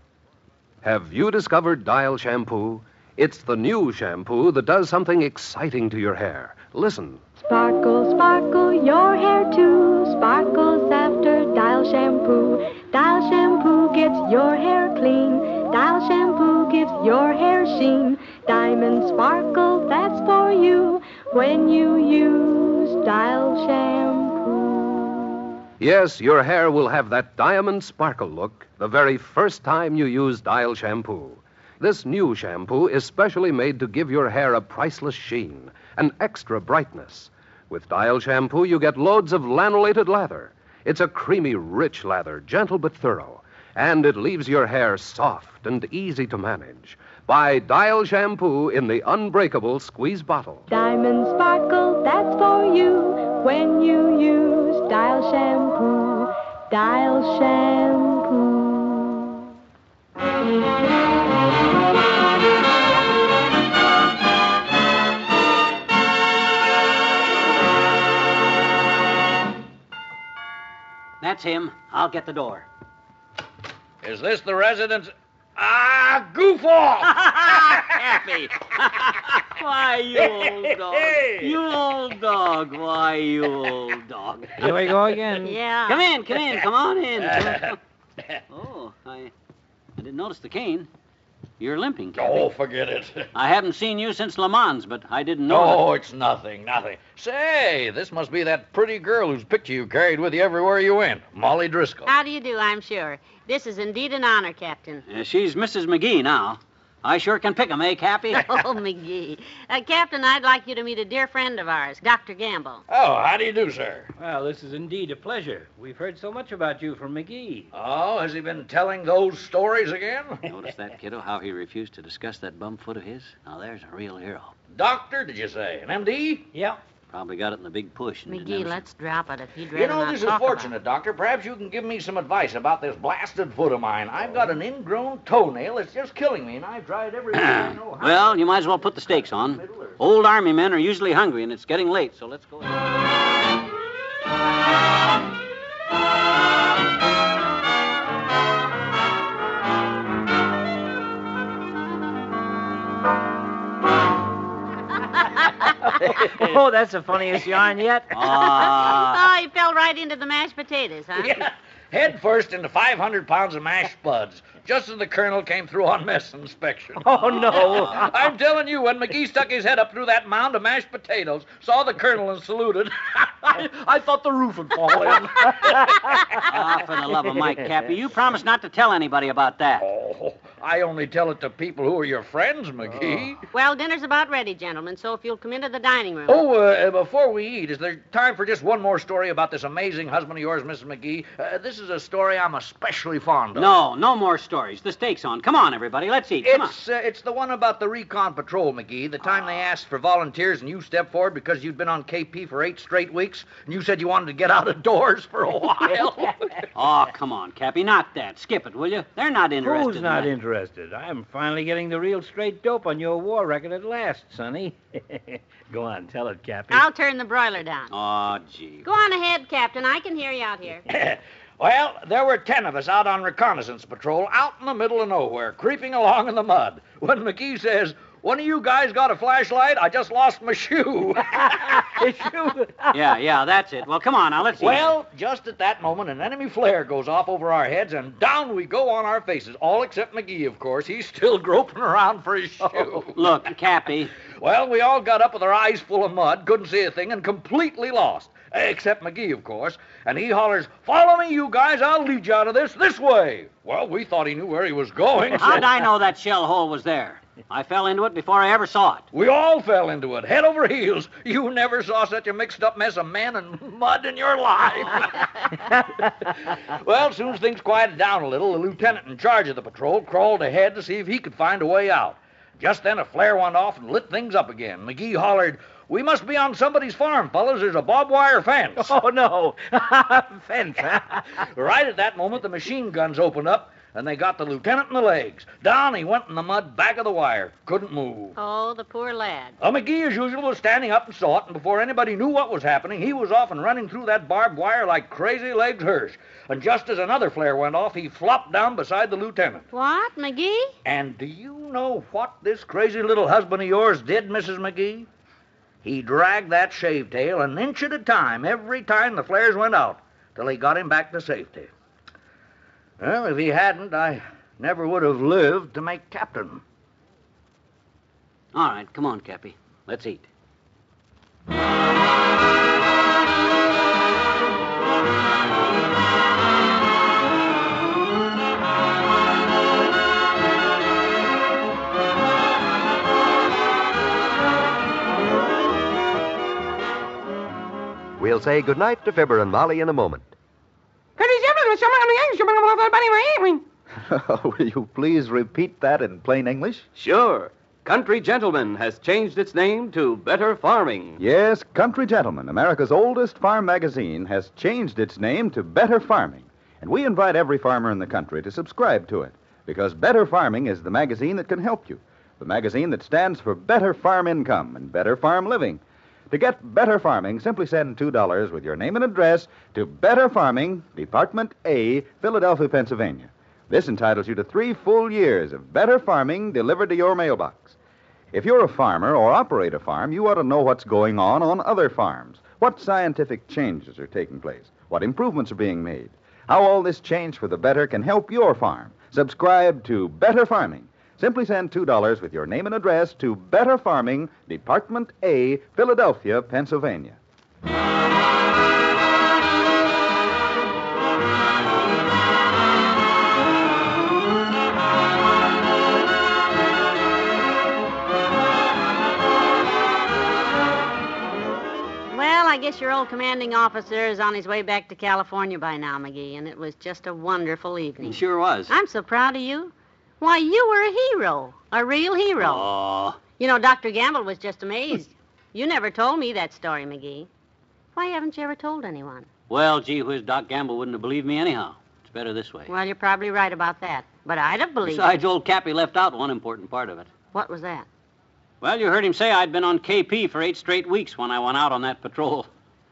Have you discovered Dial Shampoo? It's the new shampoo that does something exciting to your hair. Listen. Sparkle, sparkle, your hair too sparkles after Dial shampoo. Dial shampoo gets your hair clean. Dial shampoo gives your hair sheen. Diamond sparkle, that's for you when you use Dial shampoo. Yes, your hair will have that diamond sparkle look the very first time you use Dial Shampoo. This new shampoo is specially made to give your hair a priceless sheen, an extra brightness. With Dial Shampoo, you get loads of lanolated lather. It's a creamy, rich lather, gentle but thorough, and it leaves your hair soft and easy to manage. Buy Dial Shampoo in the unbreakable squeeze bottle. Diamond sparkle, that's for you when you use Dial shampoo. Dial shampoo. That's him. I'll get the door. Is this the residence? Ah, goof off! [LAUGHS] Happy. [LAUGHS] Why, you old dog. You old dog. Why, you old dog. Here we go again. [LAUGHS] Yeah. Come in, come in, come on in. oh, I, I didn't notice the cane. You're limping, Cappy. Oh, forget it. [LAUGHS] I haven't seen you since Le Mans, but I didn't know. Oh, it's nothing, nothing. Say, this must be that pretty girl whose picture you carried with you everywhere you went, Molly Driscoll. How do you do, I'm sure. This is indeed an honor, Captain. Uh, she's Mrs. McGee now. I sure can pick 'em, eh, Cappy? [LAUGHS] Oh, McGee. Uh, Captain, I'd like you to meet a dear friend of ours, Dr. Gamble. Oh, how do you do, sir? Well, this is indeed a pleasure. We've heard so much about you from McGee. Oh, has he been telling those stories again? [LAUGHS] Notice that, kiddo, how he refused to discuss that bum foot of his? Now, there's a real hero. Doctor, did you say? An MD? Yeah. Probably got it in the big push. and didn't McGee, let's drop it if he'd rather You know, not this is talk about fortunate, Doctor. Perhaps you can give me some advice about this blasted foot of mine. I've got an ingrown toenail that's just killing me, and I've tried everything I know how. Well, you might as well put the stakes on. Old army men are usually hungry, and it's getting late, so let's go. Oh, that's the funniest yarn yet. [LAUGHS] Ah. oh, he fell right into the mashed potatoes, huh? Yeah. Head first into 500 pounds of mashed spuds. just as the colonel came through on mess inspection. [LAUGHS] Oh, no. [LAUGHS] I'm telling you, when McGee stuck his head up through that mound of mashed potatoes, saw the colonel and saluted, I, I thought the roof would fall in. Ah, for the love of Mike, Cappy, you promised not to tell anybody about that. Oh, I only tell it to people who are your friends, McGee. Well, dinner's about ready, gentlemen, so if you'll come into the dining room. Oh, uh, before we eat, is there time for just one more story about this amazing husband of yours, Mrs. McGee? Uh, this is a story I'm especially fond of. No, no more stories. The steak's on. Come on, everybody. Let's eat. Come on. It's, uh, it's the one about the recon patrol, McGee. The time they asked for volunteers and you stepped forward because you'd been on KP for eight straight weeks and you said you wanted to get out of doors for a while. [LAUGHS] Oh, come on, Cappy. Not that. Skip it, will you? They're not interested. Who's in not that. interested? I'm finally getting the real straight dope on your war record at last, Sonny. [LAUGHS] Go on, tell it, Cappy. I'll turn the broiler down. Oh, gee. Go on ahead, Captain. I can hear you out here. [LAUGHS] well, there were ten of us out on reconnaissance patrol out in the middle of nowhere, creeping along in the mud, when McGee says, one of you guys got a flashlight? I just lost my shoe. [LAUGHS] Yeah, yeah, that's it. Well, come on now. Let's eat. Well, just at that moment, an enemy flare goes off over our heads, and down we go on our faces. All except McGee, of course. He's still [LAUGHS] groping around for his oh. shoe. Look, Cappy. Well, we all got up with our eyes full of mud, couldn't see a thing, and completely lost. Except McGee, of course. And he hollers, Follow me, you guys. I'll lead you out of this this way. Well, we thought he knew where he was going. How'd I know that shell hole was there? I fell into it before I ever saw it. We all fell into it, head over heels. You never saw such a mixed up mess of men and mud in your life. [LAUGHS] well, as soon as things quieted down a little, the lieutenant in charge of the patrol crawled ahead to see if he could find a way out. Just then a flare went off and lit things up again. McGee hollered, We must be on somebody's farm, fellas. There's a barbed wire fence. [LAUGHS] Oh, no. [LAUGHS] Fence, huh? right at that moment, the machine guns opened up, and they got the lieutenant in the legs. Down he went in the mud back of the wire. Couldn't move. Oh, the poor lad. Uh, McGee, as usual, was standing up and saw it, and before anybody knew what was happening, he was off and running through that barbed wire like crazy legs Hirsch. And just as another flare went off, he flopped down beside the lieutenant. What, McGee? And do you know what this crazy little husband of yours did, Mrs. McGee? He dragged that shave tail an inch at a time every time the flares went out till he got him back to safety. Well, if he hadn't, I never would have lived to make captain. All right, come on, Cappy. Let's eat. We'll say goodnight to Fibber and Molly in a moment. [LAUGHS] Will you please repeat that in plain English? Sure. Country Gentleman has changed its name to Better Farming. Yes, Country Gentleman, America's oldest farm magazine, has changed its name to Better Farming. And we invite every farmer in the country to subscribe to it because Better Farming is the magazine that can help you. The magazine that stands for better farm income and better farm living. To get Better Farming, simply send $2 with your name and address to Better Farming, Department A, Philadelphia, Pennsylvania. This entitles you to three full years of better farming delivered to your mailbox. If you're a farmer or operate a farm, you ought to know what's going on on other farms. What scientific changes are taking place? What improvements are being made? How all this change for the better can help your farm. Subscribe to Better Farming. Simply send $2 with your name and address to Better Farming, Department A, Philadelphia, Pennsylvania. Well, I guess your old commanding officer is on his way back to California by now, McGee, and it was just a wonderful evening. It sure was. I'm so proud of you. Why, you were a hero, a real hero. Oh. You know, Dr. Gamble was just amazed. you never told me that story, McGee. Why haven't you ever told anyone? Well, gee whiz, Doc Gamble wouldn't have believed me anyhow. It's better this way. Well, you're probably right about that. But I'd have believed. Besides, old Cappy left out one important part of it. What was that? Well, you heard him say I'd been on KP for eight straight weeks when I went out on that patrol.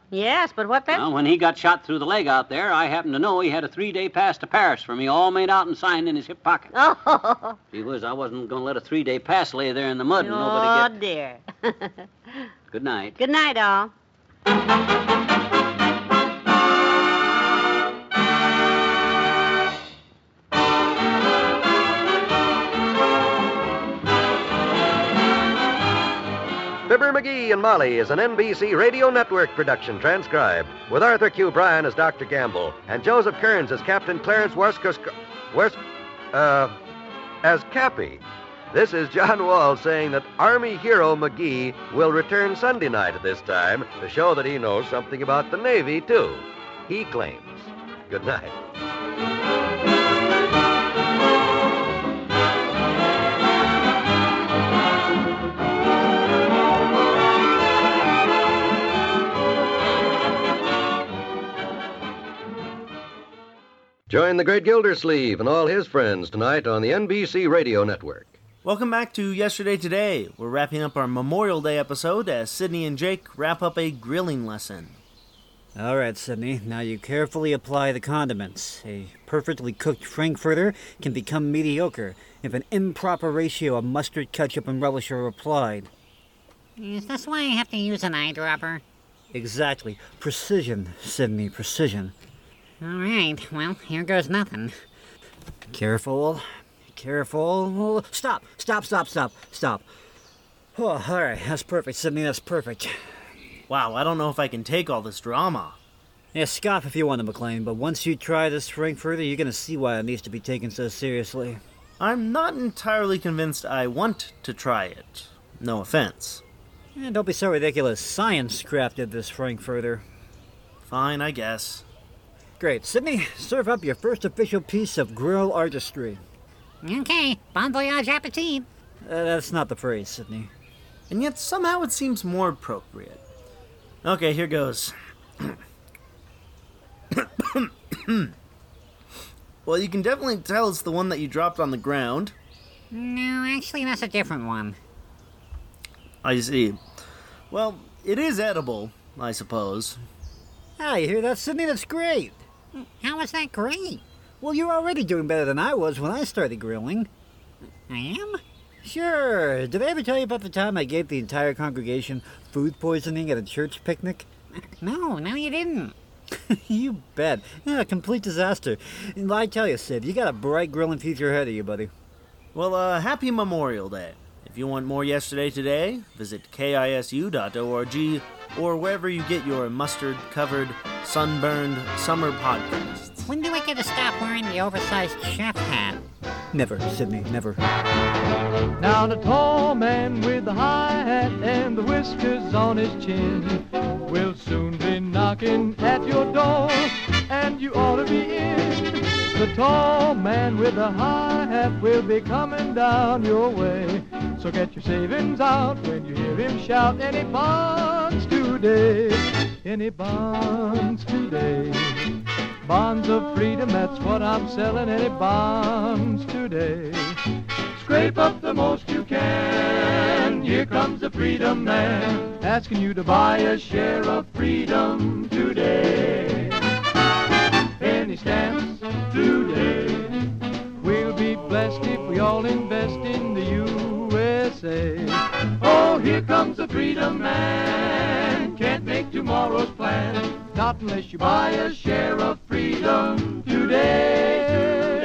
Yes, but what then? Well, when he got shot through the leg out there, I happened to know he had a three-day pass to Paris for me, all made out and signed in his hip pocket. Oh, [LAUGHS] Gee whiz, I wasn't going to let a three-day pass lay there in the mud and oh nobody dear. [LAUGHS] Good night. Good night, all. Fibber McGee and Molly is an NBC Radio Network production transcribed, with Arthur Q. Bryan as Dr. Gamble and Joseph Kearns as Captain Clarence Worskers... Wors... Uh... as Cappy. This is John Wald saying that Army hero McGee will return Sunday night at this time to show that he knows something about the Navy, too. He claims. Good night. Join the great Gildersleeve and all his friends tonight on the NBC Radio Network. Welcome back to Yesterday Today. We're wrapping up our Memorial Day episode as Sydney and Jake wrap up a grilling lesson. All right, Sydney. Now you carefully apply the condiments. A perfectly cooked frankfurter can become mediocre if an improper ratio of mustard, ketchup, and relish are applied. Is this why I have to use an eyedropper? Exactly. Precision, Sydney, precision. All right, well, here goes nothing. Careful. Careful. Stop, stop, stop, stop, stop. Oh, all right, that's perfect, Sydney, that's perfect. Wow, I don't know if I can take all this drama. Yeah, scoff if you want to, McLean, but once you try this frankfurter, you're going to see why it needs to be taken so seriously. I'm not entirely convinced I want to try it. No offense. Eh, don't be so ridiculous. Science crafted this frankfurter. Fine, I guess. Great. Sydney, serve up your first official piece of grill artistry. Okay, bon voyage appetit. Uh, that's not the phrase, Sydney. And yet somehow it seems more appropriate. Okay, here goes. [COUGHS] well, you can definitely tell it's the one that you dropped on the ground. No, actually, that's a different one. I see. Well, it is edible, I suppose. Ah, you hear that, Sydney? That's great. How is that great? Well, you're already doing better than I was when I started grilling. I am? Sure. Did I ever tell you about the time I gave the entire congregation food poisoning at a church picnic? No, no, you didn't. [LAUGHS] you bet. Yeah, a complete disaster. And I tell you, Sid, you got a bright grilling future ahead of you, buddy. Well, uh, happy Memorial Day. If you want more Yesterday Today, visit kisu.org or wherever you get your mustard covered, sunburned summer podcasts. When do I get to stop wearing the oversized chef hat? Never, Sydney, never. Now the tall man with the high hat and the whiskers on his chin will soon be knocking at your door, and you ought to be in. The tall man with the high hat will be coming down your way. So get your savings out when you hear him shout, any bonds today, any bonds today. Bonds of freedom, that's what I'm selling, any bonds today. Scrape up the most you can. Here comes the freedom man, asking you to buy a share of freedom today stamps today. We'll be blessed if we all invest in the USA. Oh, here comes the freedom man. Can't make tomorrow's plan. Not unless you buy a share of freedom today.